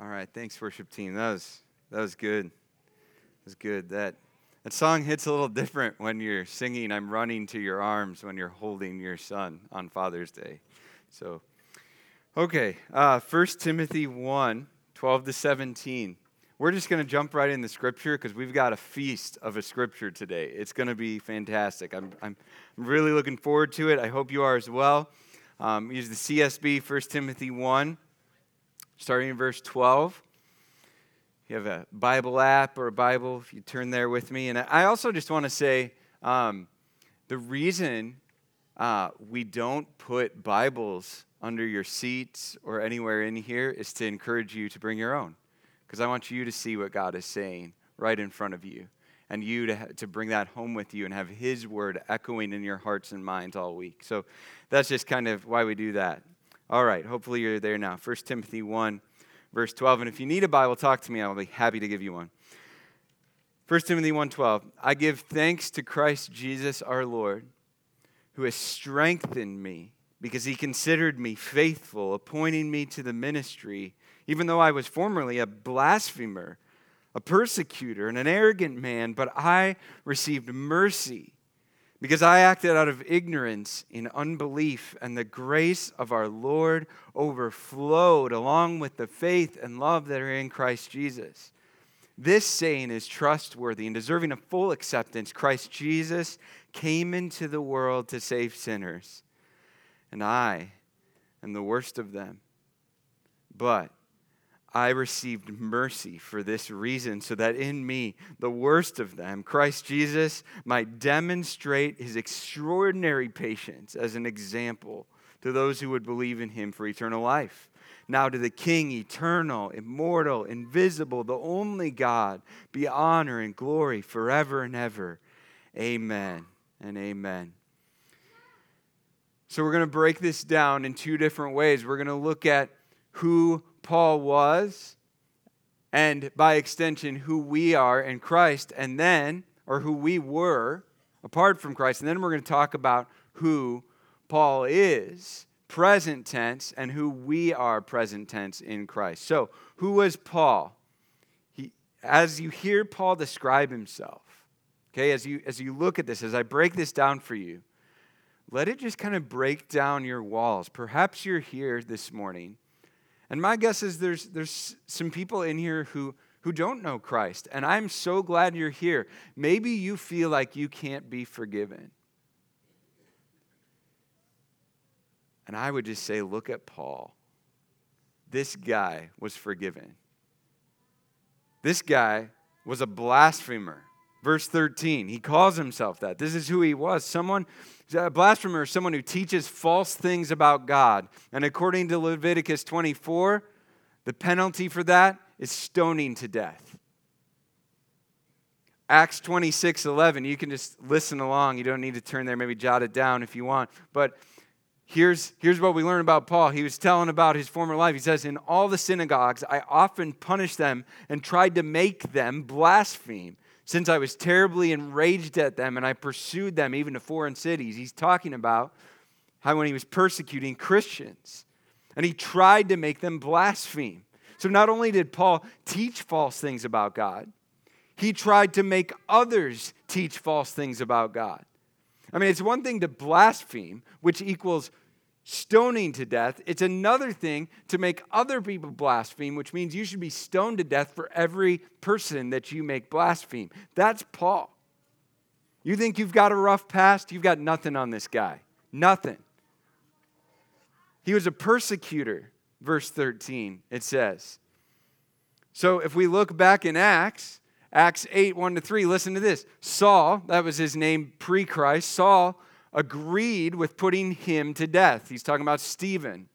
All right, thanks, worship team. That was that was good. That was good. That that song hits a little different when you're singing "I'm running to your arms" when you're holding your son on Father's Day. So, okay, uh, 1 Timothy 1, 12 to 17. We're just going to jump right in the scripture because we've got a feast of a scripture today. It's going to be fantastic. I'm, I'm really looking forward to it. I hope you are as well. Um, use the CSB, 1 Timothy 1, starting in verse 12. You have a Bible app or a Bible, if you turn there with me. And I also just want to say um, the reason uh, we don't put Bibles under your seats or anywhere in here is to encourage you to bring your own because I want you to see what God is saying right in front of you and you to, to bring that home with you and have His word echoing in your hearts and minds all week. So that's just kind of why we do that. All right, hopefully you're there now. 1 Timothy 1, verse 12. And if you need a Bible, talk to me. I'll be happy to give you one. 1 Timothy 1:12 I give thanks to Christ Jesus our Lord who has strengthened me because he considered me faithful appointing me to the ministry even though I was formerly a blasphemer, a persecutor, and an arrogant man, but I received mercy because I acted out of ignorance in unbelief, and the grace of our Lord overflowed along with the faith and love that are in Christ Jesus. This saying is trustworthy and deserving of full acceptance. Christ Jesus came into the world to save sinners, and I am the worst of them. But I received mercy for this reason, so that in me, the worst of them, Christ Jesus might demonstrate his extraordinary patience as an example to those who would believe in him for eternal life. Now, to the King, eternal, immortal, invisible, the only God, be honor and glory forever and ever. Amen and amen. So, we're going to break this down in two different ways. We're going to look at who Paul was, and by extension, who we are in Christ, and then, or who we were apart from Christ. And then we're going to talk about who Paul is, present tense, and who we are, present tense, in Christ. So, who was Paul? He, as you hear Paul describe himself, okay, as you, as you look at this, as I break this down for you, let it just kind of break down your walls. Perhaps you're here this morning and my guess is there's, there's some people in here who, who don't know Christ. And I'm so glad you're here. Maybe you feel like you can't be forgiven. And I would just say, look at Paul. This guy was forgiven. This guy was a blasphemer. Verse 13, he calls himself that. This is who he was. Someone a blasphemer someone who teaches false things about God. And according to Leviticus 24, the penalty for that is stoning to death. Acts 26 11, you can just listen along. You don't need to turn there, maybe jot it down if you want. But here's, here's what we learn about Paul. He was telling about his former life. He says, In all the synagogues, I often punished them and tried to make them blaspheme since I was terribly enraged at them and I pursued them even to foreign cities. He's talking about how when he was persecuting Christians and he tried to make them blaspheme. So not only did Paul teach false things about God, he tried to make others teach false things about God. I mean, it's one thing to blaspheme, which equals stoning to death. It's another thing to make other people blaspheme, which means you should be stoned to death for every person that you make blaspheme. That's Paul. You think you've got a rough past? You've got nothing on this guy. Nothing. He was a persecutor, verse 13, it says. So if we look back in Acts, Acts 8, 1 to 3, listen to this. Saul, that was his name pre Christ, Saul agreed with putting him to death. He's talking about Stephen.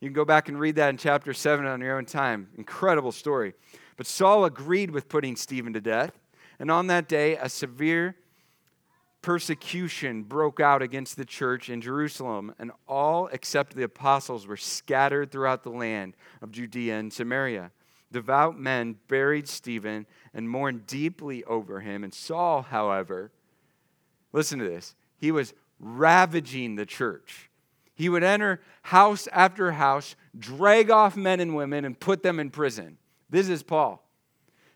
You can go back and read that in chapter 7 on your own time. Incredible story. But Saul agreed with putting Stephen to death. And on that day, a severe persecution broke out against the church in Jerusalem, and all except the apostles were scattered throughout the land of Judea and Samaria. Devout men buried Stephen and mourned deeply over him. And Saul, however, listen to this, he was ravaging the church. He would enter house after house, drag off men and women, and put them in prison. This is Paul.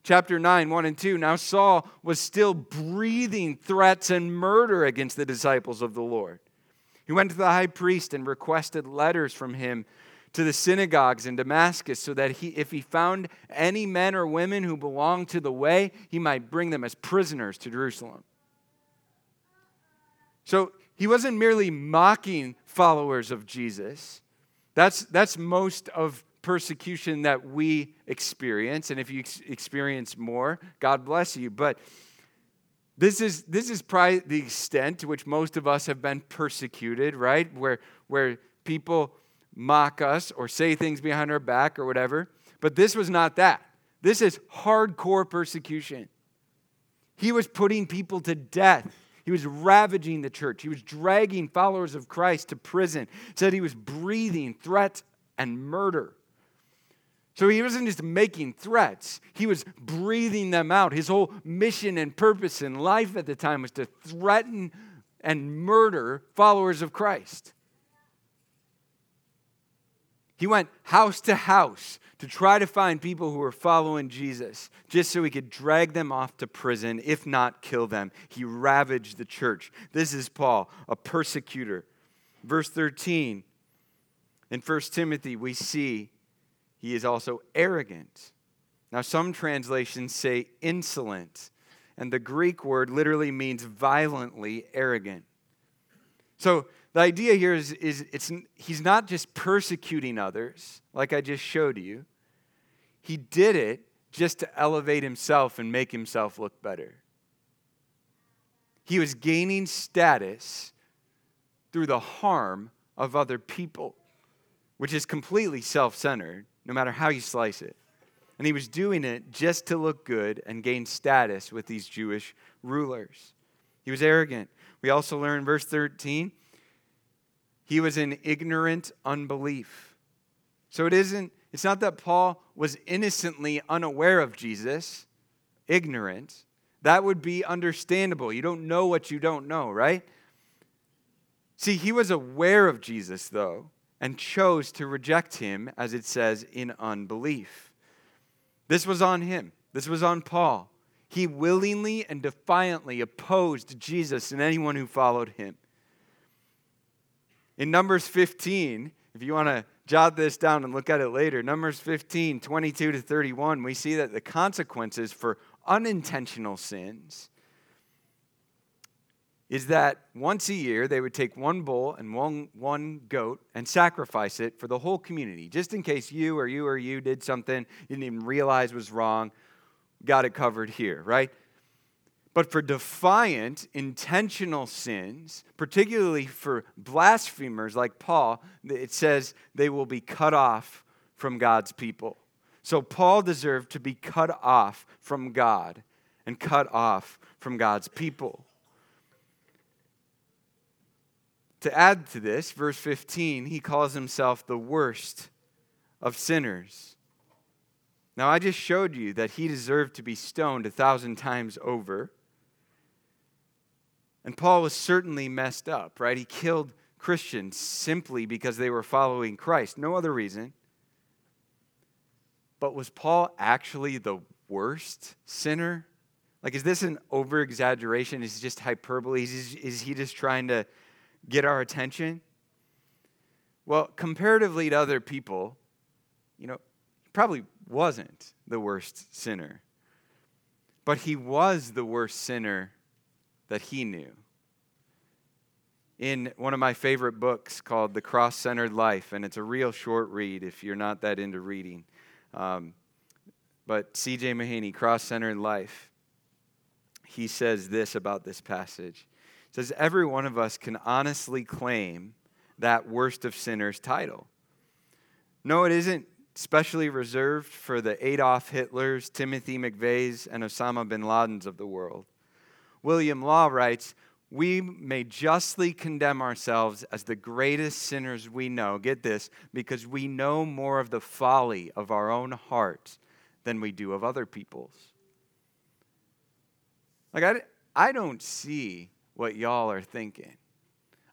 Chapter 9, 1 and 2. Now Saul was still breathing threats and murder against the disciples of the Lord. He went to the high priest and requested letters from him to the synagogues in Damascus so that he, if he found any men or women who belonged to the way, he might bring them as prisoners to Jerusalem. So he wasn't merely mocking followers of Jesus. That's, that's most of persecution that we experience. And if you ex- experience more, God bless you. But this is, this is probably the extent to which most of us have been persecuted, right? Where, where people mock us or say things behind our back or whatever. But this was not that. This is hardcore persecution. He was putting people to death. He was ravaging the church. He was dragging followers of Christ to prison. said he was breathing threats and murder. So he wasn't just making threats, he was breathing them out. His whole mission and purpose in life at the time was to threaten and murder followers of Christ. He went house to house to try to find people who were following Jesus, just so he could drag them off to prison, if not kill them. He ravaged the church. This is Paul, a persecutor. Verse 13 in 1 Timothy, we see he is also arrogant. Now, some translations say insolent, and the Greek word literally means violently arrogant. So, the idea here is, is it's, he's not just persecuting others, like I just showed you. He did it just to elevate himself and make himself look better. He was gaining status through the harm of other people, which is completely self centered, no matter how you slice it. And he was doing it just to look good and gain status with these Jewish rulers. He was arrogant. We also learn verse 13 he was in ignorant unbelief. So it isn't, it's not that Paul was innocently unaware of Jesus, ignorant. That would be understandable. You don't know what you don't know, right? See, he was aware of Jesus, though, and chose to reject him, as it says, in unbelief. This was on him, this was on Paul. He willingly and defiantly opposed Jesus and anyone who followed him. In Numbers 15, if you want to jot this down and look at it later, Numbers 15, 22 to 31, we see that the consequences for unintentional sins is that once a year they would take one bull and one, one goat and sacrifice it for the whole community, just in case you or you or you did something you didn't even realize was wrong. Got it covered here, right? But for defiant, intentional sins, particularly for blasphemers like Paul, it says they will be cut off from God's people. So Paul deserved to be cut off from God and cut off from God's people. To add to this, verse 15, he calls himself the worst of sinners. Now, I just showed you that he deserved to be stoned a thousand times over. And Paul was certainly messed up, right? He killed Christians simply because they were following Christ, no other reason. But was Paul actually the worst sinner? Like, is this an over exaggeration? Is it just hyperbole? Is, is he just trying to get our attention? Well, comparatively to other people, you know, he probably wasn't the worst sinner. But he was the worst sinner that he knew. In one of my favorite books called The Cross Centered Life, and it's a real short read if you're not that into reading. Um, but C.J. Mahaney, Cross Centered Life, he says this about this passage. He says, Every one of us can honestly claim that worst of sinners title. No, it isn't specially reserved for the Adolf Hitlers, Timothy McVeighs, and Osama bin Ladens of the world. William Law writes, we may justly condemn ourselves as the greatest sinners we know. Get this, because we know more of the folly of our own hearts than we do of other people's. Like, I, I don't see what y'all are thinking.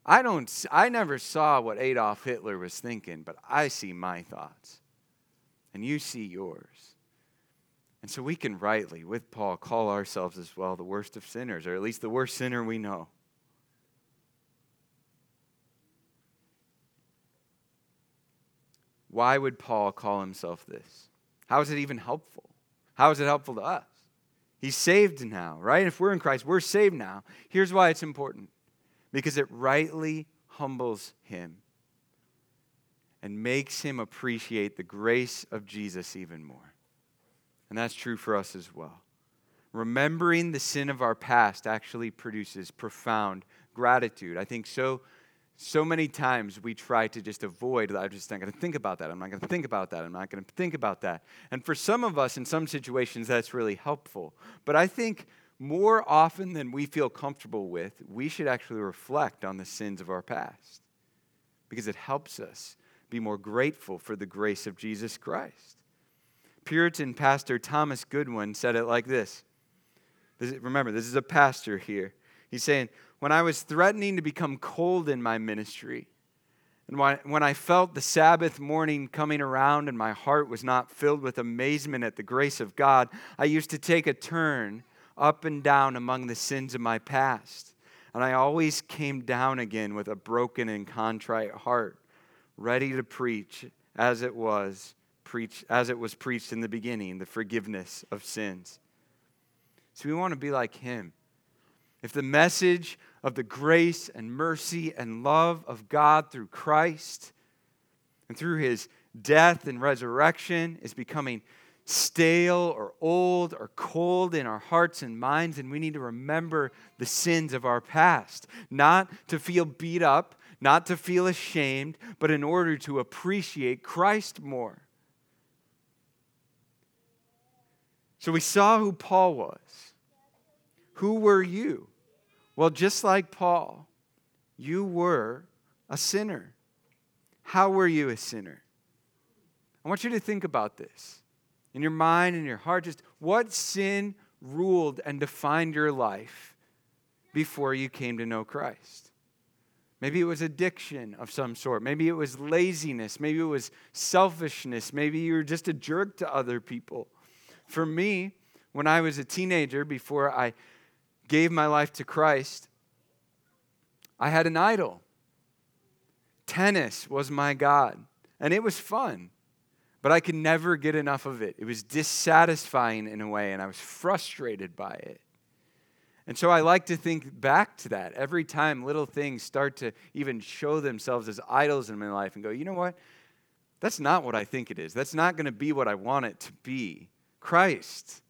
I, don't, I never saw what Adolf Hitler was thinking, but I see my thoughts. And you see yours. And so we can rightly, with Paul, call ourselves as well the worst of sinners, or at least the worst sinner we know. Why would Paul call himself this? How is it even helpful? How is it helpful to us? He's saved now, right? If we're in Christ, we're saved now. Here's why it's important because it rightly humbles him and makes him appreciate the grace of Jesus even more. And that's true for us as well. Remembering the sin of our past actually produces profound gratitude. I think so so many times we try to just avoid i'm just not going to think about that. I'm not going to think about that. I'm not going to think about that. And for some of us in some situations that's really helpful. But i think more often than we feel comfortable with we should actually reflect on the sins of our past. Because it helps us be more grateful for the grace of jesus christ puritan pastor thomas goodwin said it like this, this remember this is a pastor here he's saying when I was threatening to become cold in my ministry, and when I felt the Sabbath morning coming around and my heart was not filled with amazement at the grace of God, I used to take a turn up and down among the sins of my past. And I always came down again with a broken and contrite heart, ready to preach as it was preached as it was preached in the beginning, the forgiveness of sins. So we want to be like him. If the message of the grace and mercy and love of God through Christ and through his death and resurrection is becoming stale or old or cold in our hearts and minds, and we need to remember the sins of our past, not to feel beat up, not to feel ashamed, but in order to appreciate Christ more. So we saw who Paul was. Who were you? Well, just like Paul, you were a sinner. How were you a sinner? I want you to think about this in your mind and your heart. Just what sin ruled and defined your life before you came to know Christ? Maybe it was addiction of some sort. Maybe it was laziness. Maybe it was selfishness. Maybe you were just a jerk to other people. For me, when I was a teenager, before I gave my life to Christ, I had an idol. Tennis was my God, and it was fun, but I could never get enough of it. It was dissatisfying in a way, and I was frustrated by it. And so I like to think back to that every time little things start to even show themselves as idols in my life and go, you know what? That's not what I think it is. That's not going to be what I want it to be. Christ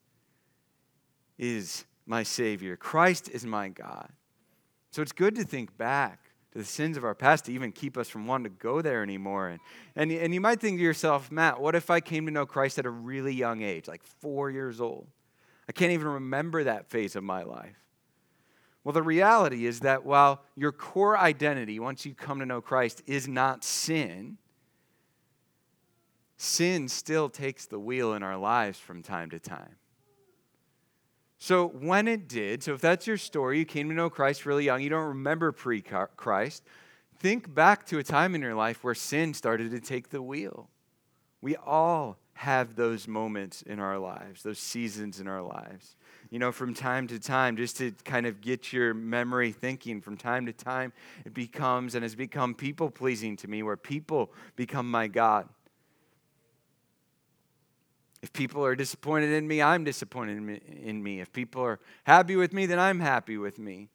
is my Savior. Christ is my God. So it's good to think back to the sins of our past to even keep us from wanting to go there anymore. And, and, and you might think to yourself, Matt, what if I came to know Christ at a really young age, like four years old? I can't even remember that phase of my life. Well, the reality is that while your core identity, once you come to know Christ, is not sin, sin still takes the wheel in our lives from time to time. So, when it did, so if that's your story, you came to know Christ really young, you don't remember pre Christ, think back to a time in your life where sin started to take the wheel. We all have those moments in our lives, those seasons in our lives. You know, from time to time, just to kind of get your memory thinking, from time to time, it becomes and has become people pleasing to me, where people become my God. If people are disappointed in me, I'm disappointed in me. If people are happy with me, then I'm happy with me.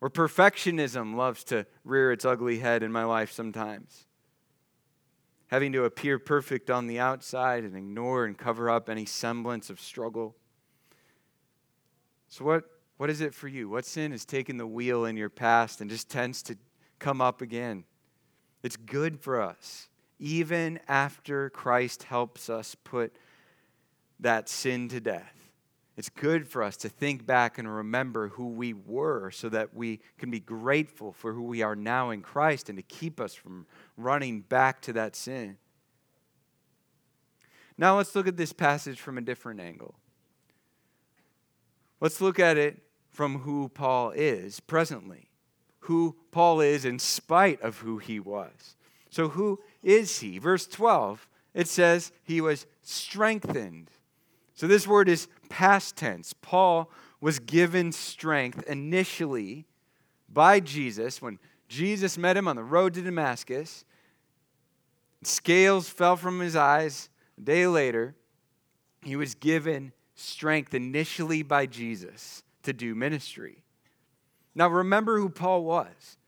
Or perfectionism loves to rear its ugly head in my life sometimes. Having to appear perfect on the outside and ignore and cover up any semblance of struggle. So, what, what is it for you? What sin has taken the wheel in your past and just tends to come up again? It's good for us, even after Christ helps us put that sin to death. It's good for us to think back and remember who we were so that we can be grateful for who we are now in Christ and to keep us from running back to that sin. Now let's look at this passage from a different angle. Let's look at it from who Paul is presently, who Paul is in spite of who he was. So, who is he? Verse 12, it says he was strengthened So this word is past tense. Paul was given strength initially by Jesus when Jesus met him on the road to Damascus. Scales fell from his eyes. A day later, he was given strength initially by Jesus to do ministry. Now, remember who Paul was.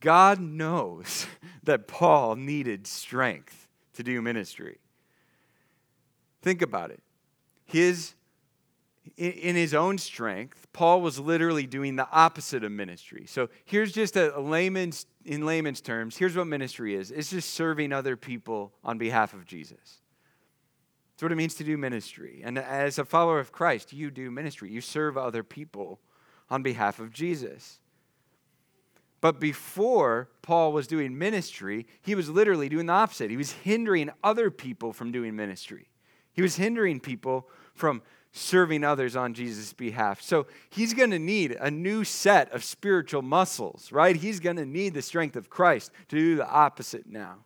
God knows that Paul needed strength to do ministry. Think about it. His in his own strength, Paul was literally doing the opposite of ministry. So here's just a, layman's in layman's terms, here's what ministry is. It's just serving other people on behalf of Jesus. That's what it means to do ministry. And as a follower of Christ, you do ministry. You serve other people on behalf of Jesus. But before Paul was doing ministry, he was literally doing the opposite. He was hindering other people from doing ministry. He was hindering people from serving others on Jesus' behalf. So he's going to need a new set of spiritual muscles, right? He's going to need the strength of Christ to do the opposite now.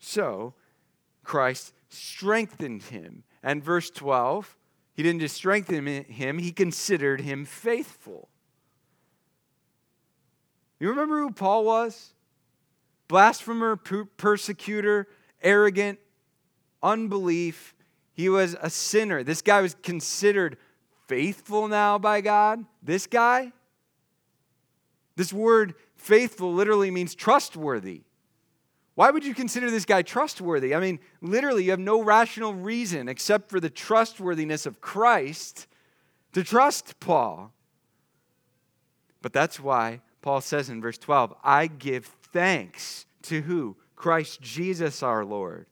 So Christ strengthened him. And verse 12, he didn't just strengthen him, he considered him faithful. You remember who Paul was? Blasphemer, persecutor, arrogant, unbelief he was a sinner. This guy was considered faithful now by God. This guy? This word faithful literally means trustworthy. Why would you consider this guy trustworthy? I mean, literally, you have no rational reason except for the trustworthiness of Christ to trust Paul. But that's why Paul says in verse 12, I give thanks to who? Christ Jesus our Lord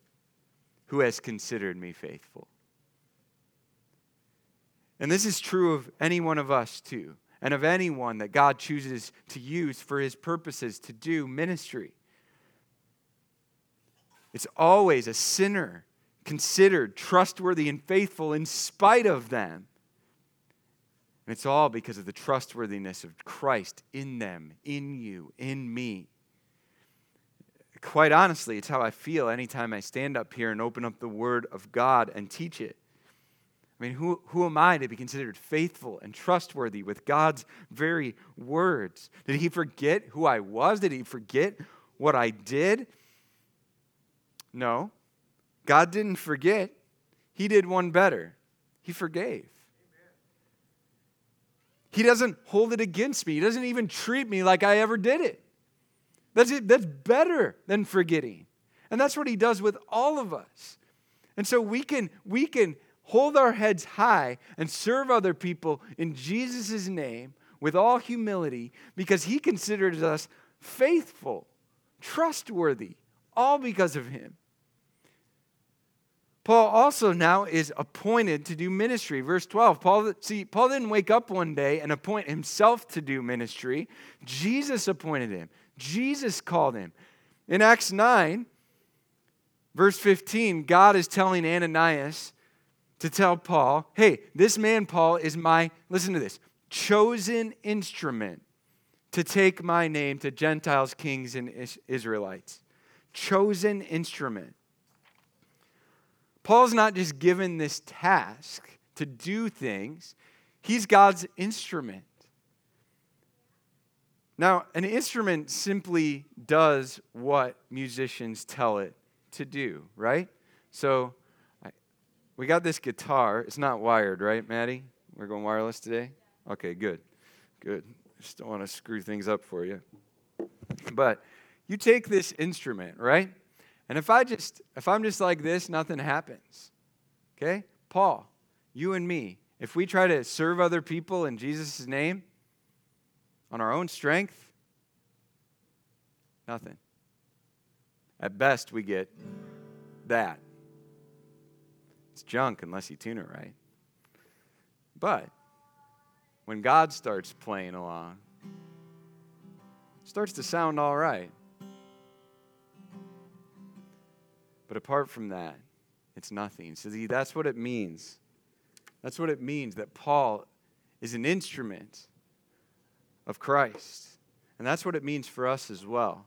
who has considered me faithful. And this is true of any one of us too, and of anyone that God chooses to use for his purposes to do ministry. It's always a sinner considered trustworthy and faithful in spite of them. And it's all because of the trustworthiness of Christ in them, in you, in me quite honestly, it's how I feel anytime I stand up here and open up the Word of God and teach it. I mean, who, who am I to be considered faithful and trustworthy with God's very words? Did he forget who I was? Did he forget what I did? No. God didn't forget. He did one better. He forgave. He doesn't hold it against me. He doesn't even treat me like I ever did it. That's, it, that's better than forgetting. And that's what he does with all of us. And so we can, we can hold our heads high and serve other people in Jesus' name with all humility because he considers us faithful, trustworthy, all because of him. Paul also now is appointed to do ministry. Verse 12. Paul see Paul didn't wake up one day and appoint himself to do ministry. Jesus appointed him. Jesus called him. In Acts 9, verse 15, God is telling Ananias to tell Paul, hey, this man, Paul, is my, listen to this, chosen instrument to take my name to Gentiles, kings, and Israelites. Chosen instrument. Paul's not just given this task to do things, he's God's instrument. Now, an instrument simply does what musicians tell it to do, right? So, I, we got this guitar. It's not wired, right, Maddie? We're going wireless today? Okay, good. Good. Just don't want to screw things up for you. But you take this instrument, right? And if I just if I'm just like this, nothing happens. Okay? Paul, you and me, if we try to serve other people in Jesus' name, on our own strength? Nothing. At best, we get that. It's junk unless you tune it right. But when God starts playing along, it starts to sound all right. But apart from that, it's nothing. So see, that's what it means. That's what it means that Paul is an instrument of Christ. And that's what it means for us as well.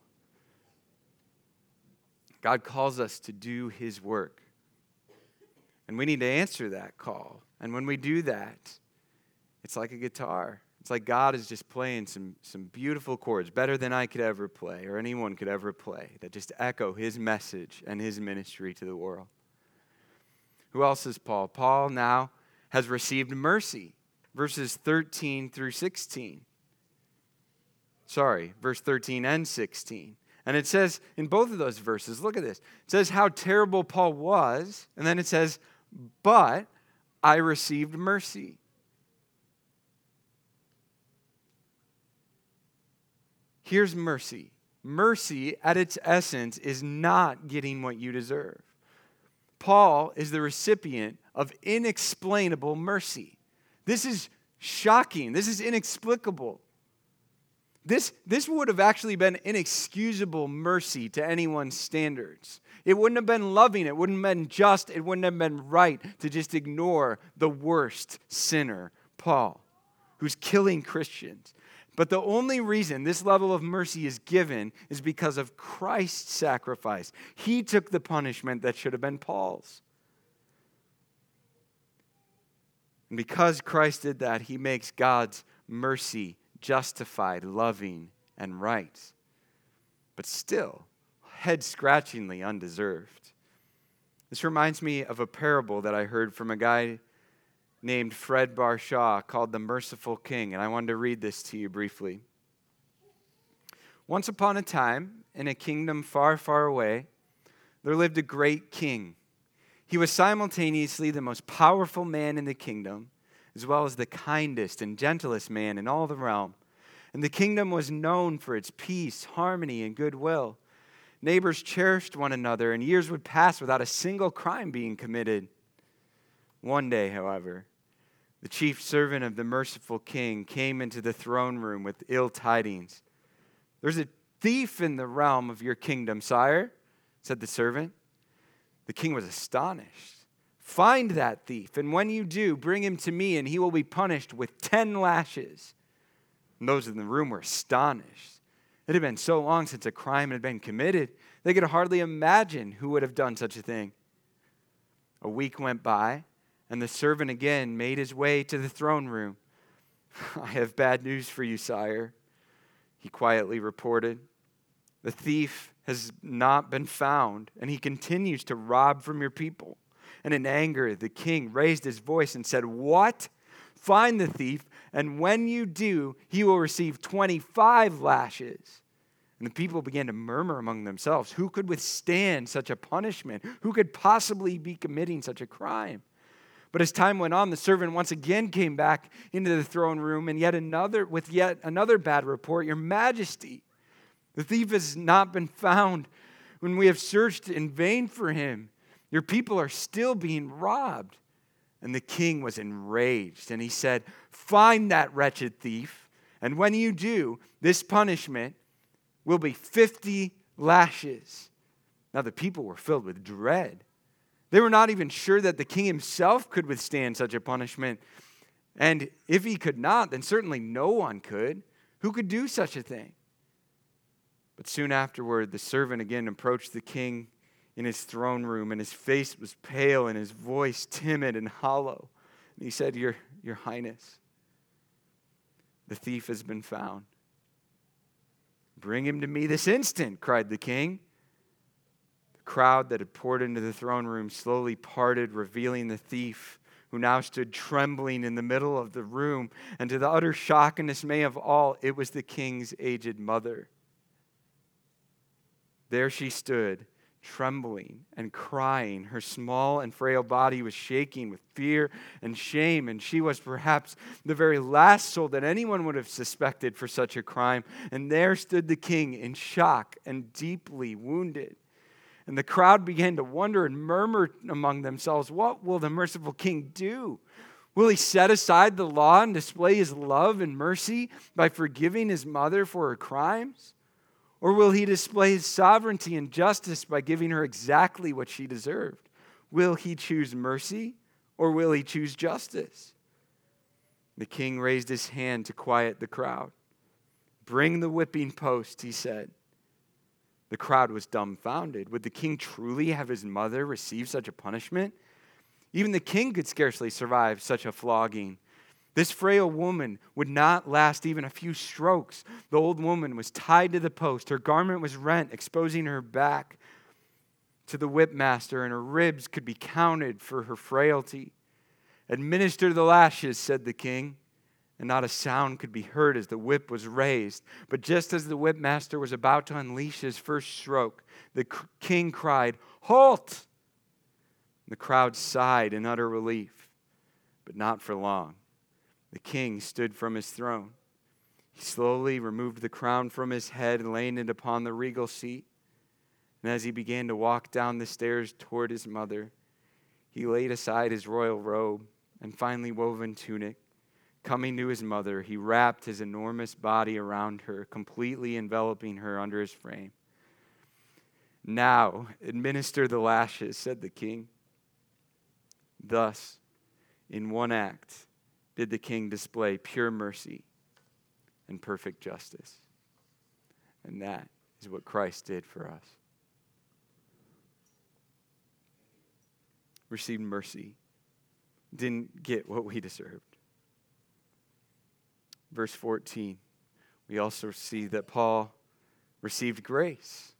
God calls us to do his work. And we need to answer that call. And when we do that, it's like a guitar. It's like God is just playing some, some beautiful chords, better than I could ever play or anyone could ever play, that just echo his message and his ministry to the world. Who else is Paul? Paul now has received mercy. Verses 13 through 16. Sorry, verse 13 and 16. And it says in both of those verses, look at this. It says how terrible Paul was, and then it says, but I received mercy. Here's mercy mercy, at its essence, is not getting what you deserve. Paul is the recipient of inexplainable mercy. This is shocking. This is inexplicable. This, this would have actually been inexcusable mercy to anyone's standards. It wouldn't have been loving, it wouldn't have been just, it wouldn't have been right to just ignore the worst sinner, Paul, who's killing Christians. But the only reason this level of mercy is given is because of Christ's sacrifice. He took the punishment that should have been Paul's. And because Christ did that, he makes God's mercy justified, loving, and right. But still, head scratchingly undeserved. This reminds me of a parable that I heard from a guy named Fred Barshaw called The Merciful King, and I wanted to read this to you briefly. Once upon a time, in a kingdom far, far away, there lived a great king. He was simultaneously the most powerful man in the kingdom, as well as the kindest and gentlest man in all the realm. And the kingdom was known for its peace, harmony, and goodwill. Neighbors cherished one another, and years would pass without a single crime being committed. One day, however, the chief servant of the merciful king came into the throne room with ill tidings. There's a thief in the realm of your kingdom, sire, said the servant. The king was astonished. Find that thief, and when you do, bring him to me, and he will be punished with ten lashes. And those in the room were astonished. It had been so long since a crime had been committed, they could hardly imagine who would have done such a thing. A week went by, and the servant again made his way to the throne room. I have bad news for you, sire, he quietly reported. The thief has not been found, and he continues to rob from your people. And in anger, the king raised his voice and said, What? Find the thief, and when you do, he will receive 25 lashes. And the people began to murmur among themselves Who could withstand such a punishment? Who could possibly be committing such a crime? But as time went on, the servant once again came back into the throne room and yet another with yet another bad report, Your Majesty, the thief has not been found when we have searched in vain for him. Your people are still being robbed. And the king was enraged, and he said, Find that wretched thief, and when you do, this punishment will be 50 lashes. Now the people were filled with dread they were not even sure that the king himself could withstand such a punishment. And if he could not, then certainly no one could. Who could do such a thing? But soon afterward, the servant again approached the king in his throne room, and his face was pale and his voice timid and hollow. And he said, Your, Your Highness, the thief has been found. Bring him to me this instant, cried the king The crowd that had poured into the throne room slowly parted, revealing the thief who now stood trembling in the middle of the room. And to the utter shock and dismay of all, it was the king's aged mother. There she stood, trembling and crying. Her small and frail body was shaking with fear and shame, and she was perhaps the very last soul that anyone would have suspected for such a crime. And there stood the king in shock and deeply wounded. And the crowd began to wonder and murmur among themselves What will the merciful king do? Will he set aside the law and display his love and mercy by forgiving his mother for her crimes? Or will he display his sovereignty and justice by giving her exactly what she deserved? Will he choose mercy or will he choose justice? The king raised his hand to quiet the crowd. Bring the whipping post, he said. The crowd was dumbfounded. Would the king truly have his mother receive such a punishment? Even the king could scarcely survive such a flogging. This frail woman would not last even a few strokes. The old woman was tied to the post. Her garment was rent, exposing her back to the whipmaster, and her ribs could be counted for her frailty. Administer the lashes, said the king, and not a sound could be heard as the whip was raised. But just as the whipmaster was about to unleash his first stroke, the king cried, Halt! The crowd sighed in utter relief, but not for long. The king stood from his throne. He slowly removed the crown from his head, laying it upon the regal seat. And as he began to walk down the stairs toward his mother, he laid aside his royal robe and finely woven tunic. Coming to his mother, he wrapped his enormous body around her, completely enveloping her under his frame. Now, administer the lashes, said the king. Thus, in one act, did the king display pure mercy and perfect justice. And that is what Christ did for us. Received mercy, didn't get what we deserved. Verse 14, we also see that Paul received grace.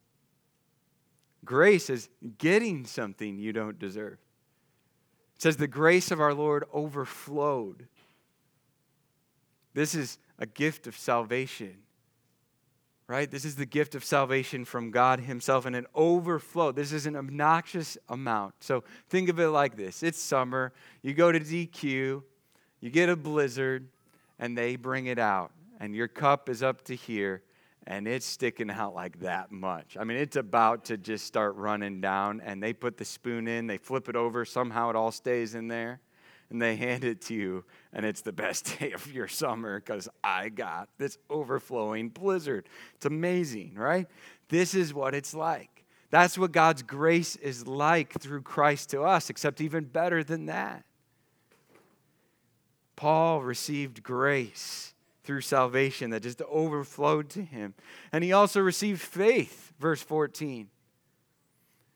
Grace is getting something you don't deserve. It says, The grace of our Lord overflowed. This is a gift of salvation, right? This is the gift of salvation from God Himself, and an overflow. This is an obnoxious amount. So think of it like this it's summer, you go to DQ, you get a blizzard, and they bring it out, and your cup is up to here and it's sticking out like that much. I mean, it's about to just start running down, and they put the spoon in, they flip it over, somehow it all stays in there, and they hand it to you, and it's the best day of your summer because I got this overflowing blizzard. It's amazing, right? This is what it's like. That's what God's grace is like through Christ to us, except even better than that. Paul received grace through salvation that just overflowed to him. And he also received faith, verse 14.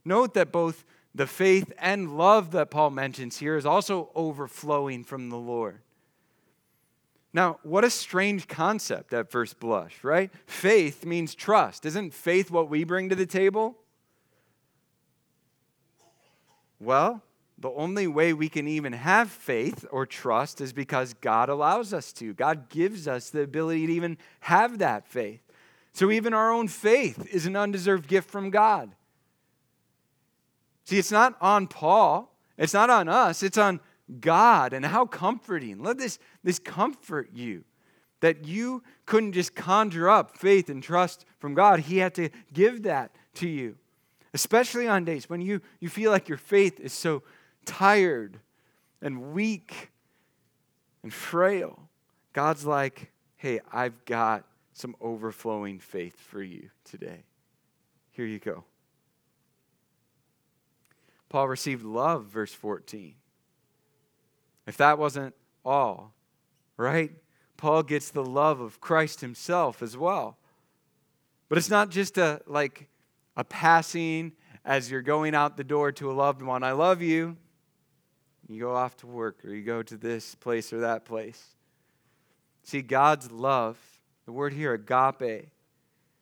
Note that both the faith and love that Paul mentions here is also overflowing from the Lord. Now, what a strange concept at first blush, right? Faith means trust. Isn't faith what we bring to the table? Well, the only way we can even have faith or trust is because God allows us to. God gives us the ability to even have that faith. So even our own faith is an undeserved gift from God. See, it's not on Paul, it's not on us, it's on God. And how comforting. Let this, this comfort you that you couldn't just conjure up faith and trust from God. He had to give that to you, especially on days when you, you feel like your faith is so tired and weak and frail. God's like, hey, I've got some overflowing faith for you today. Here you go. Paul received love, verse 14. If that wasn't all, right? Paul gets the love of Christ himself as well. But it's not just a like a passing as you're going out the door to a loved one. I love you. You go off to work or you go to this place or that place. See, God's love, the word here, agape,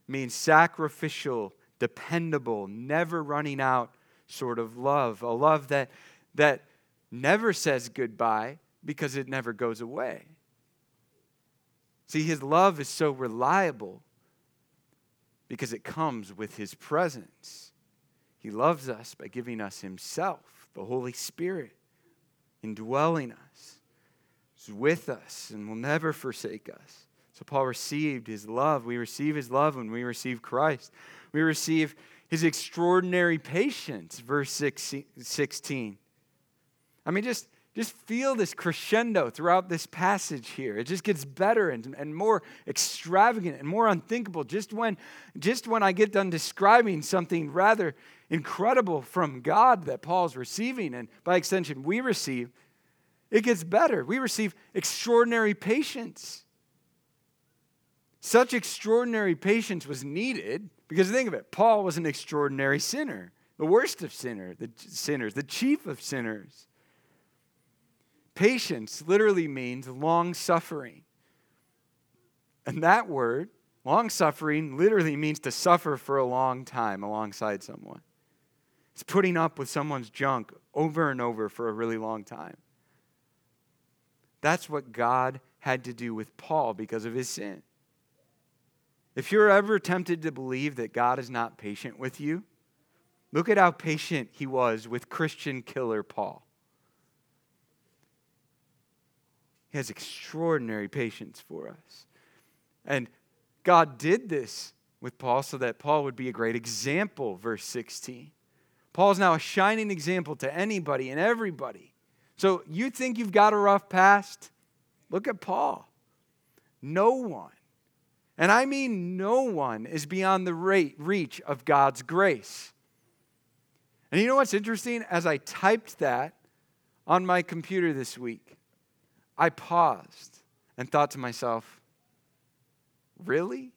means sacrificial, dependable, never running out sort of love. A love that, that never says goodbye because it never goes away. See, his love is so reliable because it comes with his presence. He loves us by giving us himself, the Holy Spirit indwelling us, is with us, and will never forsake us. So Paul received his love. We receive his love when we receive Christ. We receive his extraordinary patience, verse 16. I mean, just, just feel this crescendo throughout this passage here. It just gets better and, and more extravagant and more unthinkable just when, just when I get done describing something rather incredible from God that Paul's receiving, and by extension, we receive, it gets better. We receive extraordinary patience. Such extraordinary patience was needed because think of it Paul was an extraordinary sinner, the worst of sinner, the sinners, the chief of sinners. Patience literally means long suffering. And that word, long suffering, literally means to suffer for a long time alongside someone. It's putting up with someone's junk over and over for a really long time. That's what God had to do with Paul because of his sin. If you're ever tempted to believe that God is not patient with you, look at how patient he was with Christian killer Paul. He has extraordinary patience for us. And God did this with Paul so that Paul would be a great example, verse 16. Paul is now a shining example to anybody and everybody. So you think you've got a rough past? Look at Paul. No one, and I mean no one, is beyond the reach of God's grace. And you know what's interesting? As I typed that on my computer this week, I paused and thought to myself, really?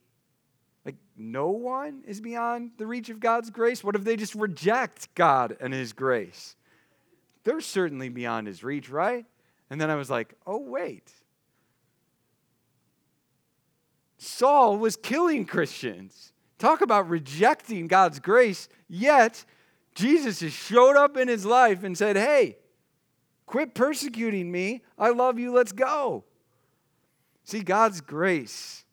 Like, no one is beyond the reach of God's grace? What if they just reject God and His grace? They're certainly beyond His reach, right? And then I was like, oh, wait. Saul was killing Christians. Talk about rejecting God's grace, yet Jesus just showed up in his life and said, Hey, quit persecuting me. I love you. Let's go. See, God's grace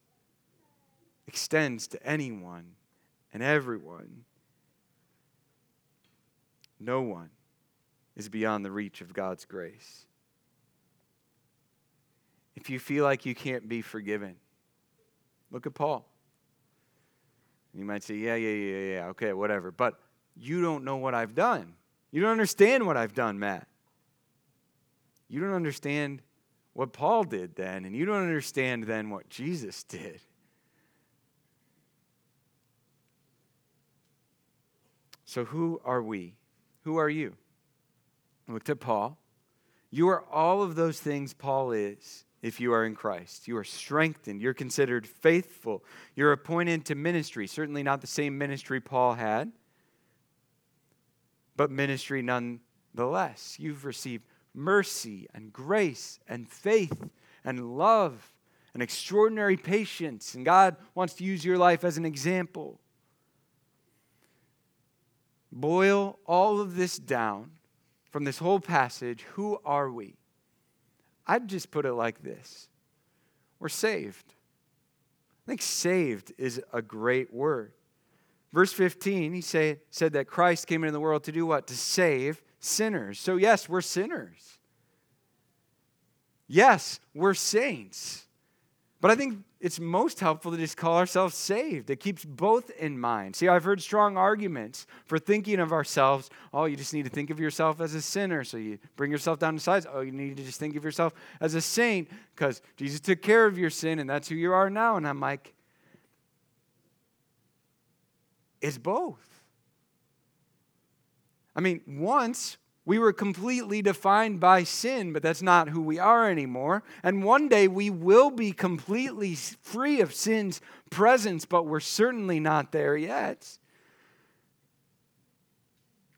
extends to anyone and everyone. No one is beyond the reach of God's grace. If you feel like you can't be forgiven, look at Paul. You might say, yeah, yeah, yeah, yeah, okay, whatever. But you don't know what I've done. You don't understand what I've done, Matt. You don't understand what Paul did then, and you don't understand then what Jesus did. So, who are we? Who are you? Look to Paul. You are all of those things Paul is if you are in Christ. You are strengthened. You're considered faithful. You're appointed to ministry. Certainly not the same ministry Paul had, but ministry nonetheless. You've received mercy and grace and faith and love and extraordinary patience. And God wants to use your life as an example boil all of this down from this whole passage, who are we? I'd just put it like this We're saved. I think saved is a great word. Verse 15, he say, said that Christ came into the world to do what? To save sinners. So, yes, we're sinners. Yes, we're saints. But I think it's most helpful to just call ourselves saved. It keeps both in mind. See, I've heard strong arguments for thinking of ourselves. Oh, you just need to think of yourself as a sinner. So you bring yourself down to size. Oh, you need to just think of yourself as a saint because Jesus took care of your sin and that's who you are now. And I'm like, it's both. I mean, once we were completely defined by sin, but that's not who we are anymore. And one day we will be completely free of sin's presence, but we're certainly not there yet.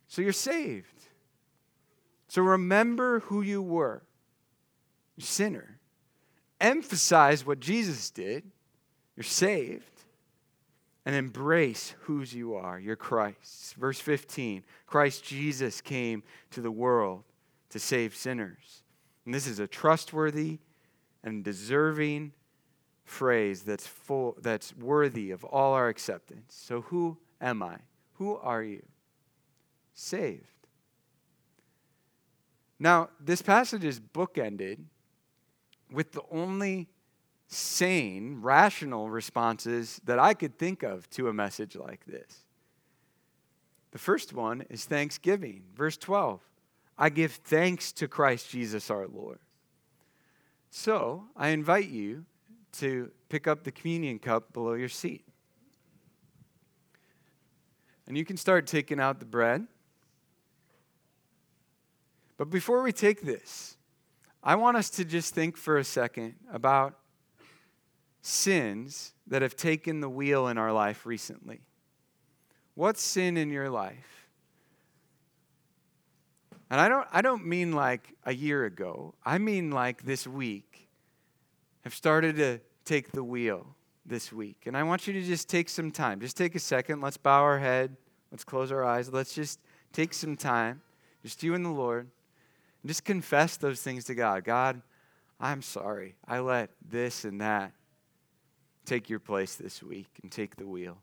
So you're saved. So remember who you were sinner. Emphasize what Jesus did. You're saved and embrace whose you are. You're Christ. Verse 15 Christ Jesus came to the world to save sinners. And this is a trustworthy and deserving phrase that's full that's worthy of all our acceptance. So who am I? Who are you? Saved. Now, this passage is bookended with the only sane, rational responses that I could think of to a message like this. The first one is thanksgiving. Verse 12 I give thanks to Christ Jesus our Lord. So I invite you to pick up the communion cup below your seat. And you can start taking out the bread. But before we take this, I want us to just think for a second about sins that have taken the wheel in our life recently? What sin in your life And I don't, I don't mean like a year ago, I mean like this week, have started to take the wheel this week. And I want you to just take some time. Just take a second. Let's bow our head. Let's close our eyes. Let's just take some time, just you and the Lord, and just confess those things to God. God, I'm sorry. I let this and that take your place this week and take the wheel.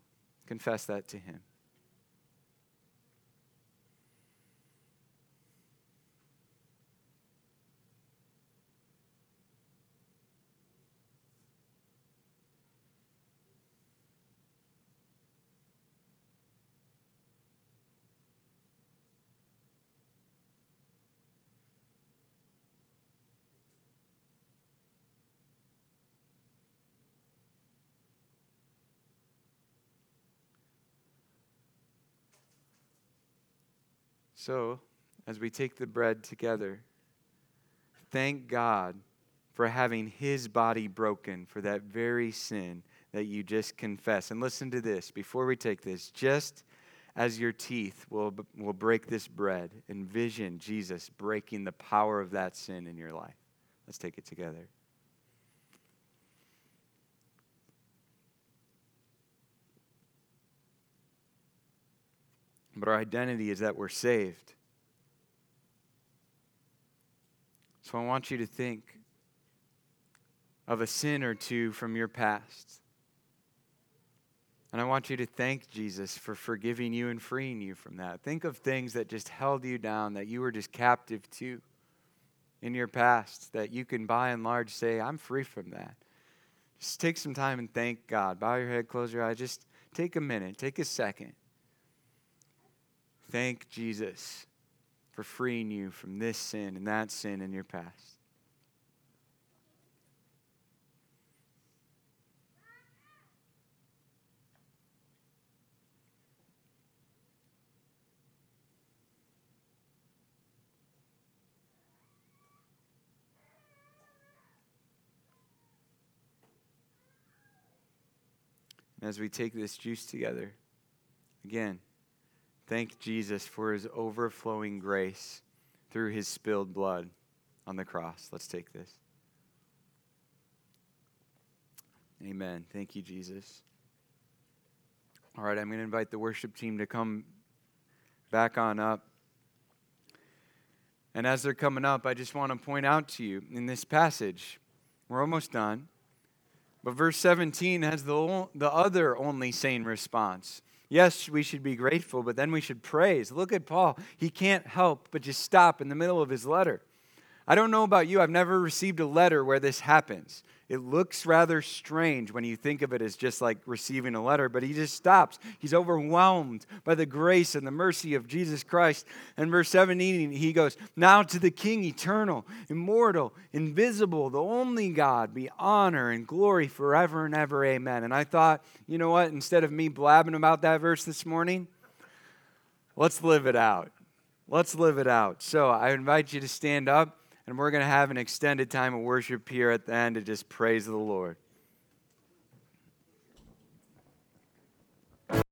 Confess that to Him. So, as we take the bread together, thank God for having his body broken for that very sin that you just confess. And listen to this before we take this, just as your teeth will, will break this bread, envision Jesus breaking the power of that sin in your life. Let's take it together. But our identity is that we're saved. So I want you to think of a sin or two from your past. And I want you to thank Jesus for forgiving you and freeing you from that. Think of things that just held you down, that you were just captive to in your past, that you can by and large say, I'm free from that. Just take some time and thank God. Bow your head, close your eyes. Just take a minute, take a second. Thank Jesus for freeing you from this sin and that sin in your past. as we take this juice together, again, Thank Jesus for his overflowing grace through his spilled blood on the cross. Let's take this. Amen. Thank you, Jesus. All right, I'm going to invite the worship team to come back on up. And as they're coming up, I just want to point out to you in this passage, we're almost done, but verse 17 has the, the other only sane response. Yes, we should be grateful, but then we should praise. Look at Paul. He can't help but just stop in the middle of his letter. I don't know about you, I've never received a letter where this happens. It looks rather strange when you think of it as just like receiving a letter, but he just stops. He's overwhelmed by the grace and the mercy of Jesus Christ. And verse 17, he goes, Now to the King, eternal, immortal, invisible, the only God, be honor and glory forever and ever. Amen. And I thought, you know what? Instead of me blabbing about that verse this morning, let's live it out. Let's live it out. So I invite you to stand up. And we're going to have an extended time of worship here at the end to just praise the Lord.